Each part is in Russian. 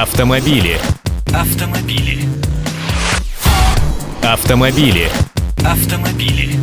Автомобили. Автомобили. Автомобили. Автомобили.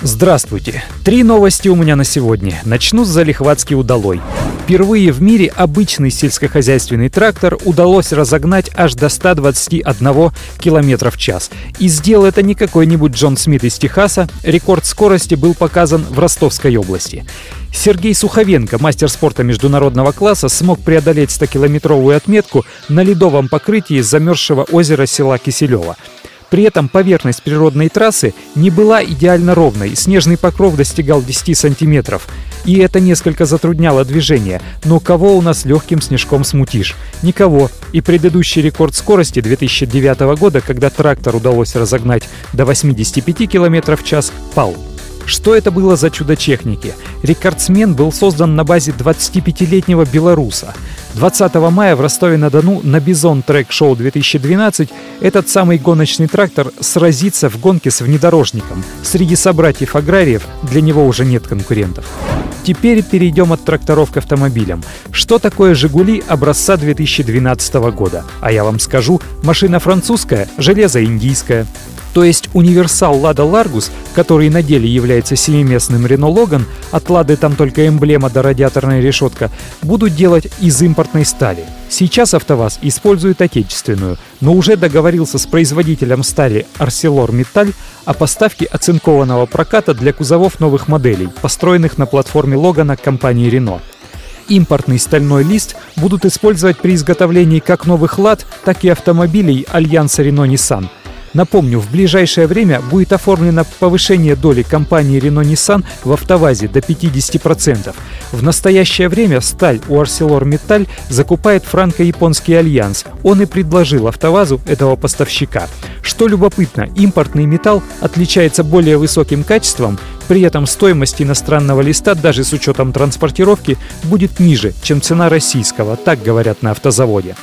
Здравствуйте. Три новости у меня на сегодня. Начну с залихватски удалой. Впервые в мире обычный сельскохозяйственный трактор удалось разогнать аж до 121 км в час. И сделал это не какой-нибудь Джон Смит из Техаса. Рекорд скорости был показан в Ростовской области. Сергей Суховенко, мастер спорта международного класса, смог преодолеть 100-километровую отметку на ледовом покрытии замерзшего озера села Киселева. При этом поверхность природной трассы не была идеально ровной, снежный покров достигал 10 сантиметров. И это несколько затрудняло движение. Но кого у нас легким снежком смутишь? Никого. И предыдущий рекорд скорости 2009 года, когда трактор удалось разогнать до 85 км в час, пал. Что это было за чудо техники? Рекордсмен был создан на базе 25-летнего белоруса. 20 мая в Ростове-на-Дону на Бизон Трек Шоу 2012 этот самый гоночный трактор сразится в гонке с внедорожником. Среди собратьев-аграриев для него уже нет конкурентов. Теперь перейдем от тракторов к автомобилям. Что такое «Жигули» образца 2012 года? А я вам скажу, машина французская, железо индийское. То есть универсал Лада Ларгус, который на деле является семиместным Рено Логан, от Лады там только эмблема да радиаторная решетка, будут делать из импортной стали. Сейчас АвтоВАЗ использует отечественную, но уже договорился с производителем стали ArcelorMittal о поставке оцинкованного проката для кузовов новых моделей, построенных на платформе Логана компании Renault импортный стальной лист будут использовать при изготовлении как новых лад, так и автомобилей Альянса Renault-Nissan – Напомню, в ближайшее время будет оформлено повышение доли компании Renault-Nissan в автовазе до 50%. В настоящее время сталь у ArcelorMittal закупает франко-японский альянс. Он и предложил автовазу этого поставщика. Что любопытно, импортный металл отличается более высоким качеством, при этом стоимость иностранного листа даже с учетом транспортировки будет ниже, чем цена российского, так говорят на автозаводе.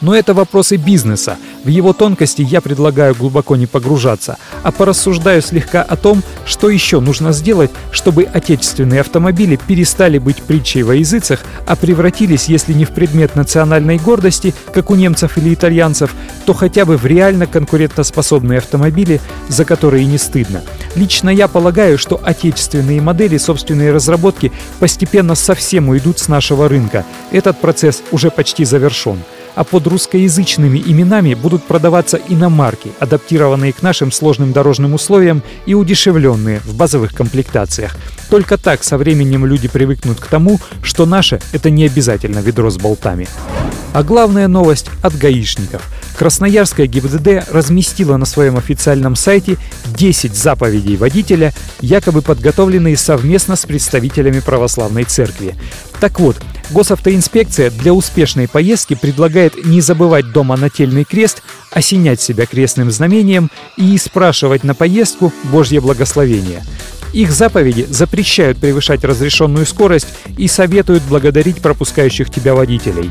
Но это вопросы бизнеса. В его тонкости я предлагаю глубоко не погружаться, а порассуждаю слегка о том, что еще нужно сделать, чтобы отечественные автомобили перестали быть притчей во языцах, а превратились, если не в предмет национальной гордости, как у немцев или итальянцев, то хотя бы в реально конкурентоспособные автомобили, за которые не стыдно. Лично я полагаю, что отечественные модели собственной разработки постепенно совсем уйдут с нашего рынка. Этот процесс уже почти завершен а под русскоязычными именами будут продаваться иномарки, адаптированные к нашим сложным дорожным условиям и удешевленные в базовых комплектациях. Только так со временем люди привыкнут к тому, что наше — это не обязательно ведро с болтами. А главная новость от гаишников. Красноярская ГИБДД разместила на своем официальном сайте 10 заповедей водителя, якобы подготовленные совместно с представителями православной церкви. Так вот, Госавтоинспекция для успешной поездки предлагает не забывать дома нательный крест, осенять себя крестным знамением и спрашивать на поездку Божье благословение. Их заповеди запрещают превышать разрешенную скорость и советуют благодарить пропускающих тебя водителей.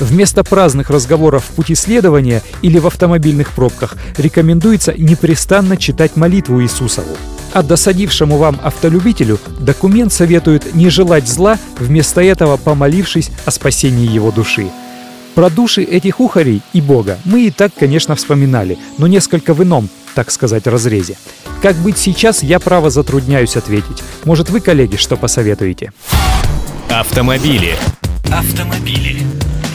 Вместо праздных разговоров в пути следования или в автомобильных пробках рекомендуется непрестанно читать молитву Иисусову. А досадившему вам автолюбителю документ советует не желать зла, вместо этого помолившись о спасении его души. Про души этих ухарей и Бога мы и так, конечно, вспоминали, но несколько в ином, так сказать, разрезе. Как быть сейчас, я право затрудняюсь ответить. Может, вы, коллеги, что посоветуете? Автомобили. Автомобили.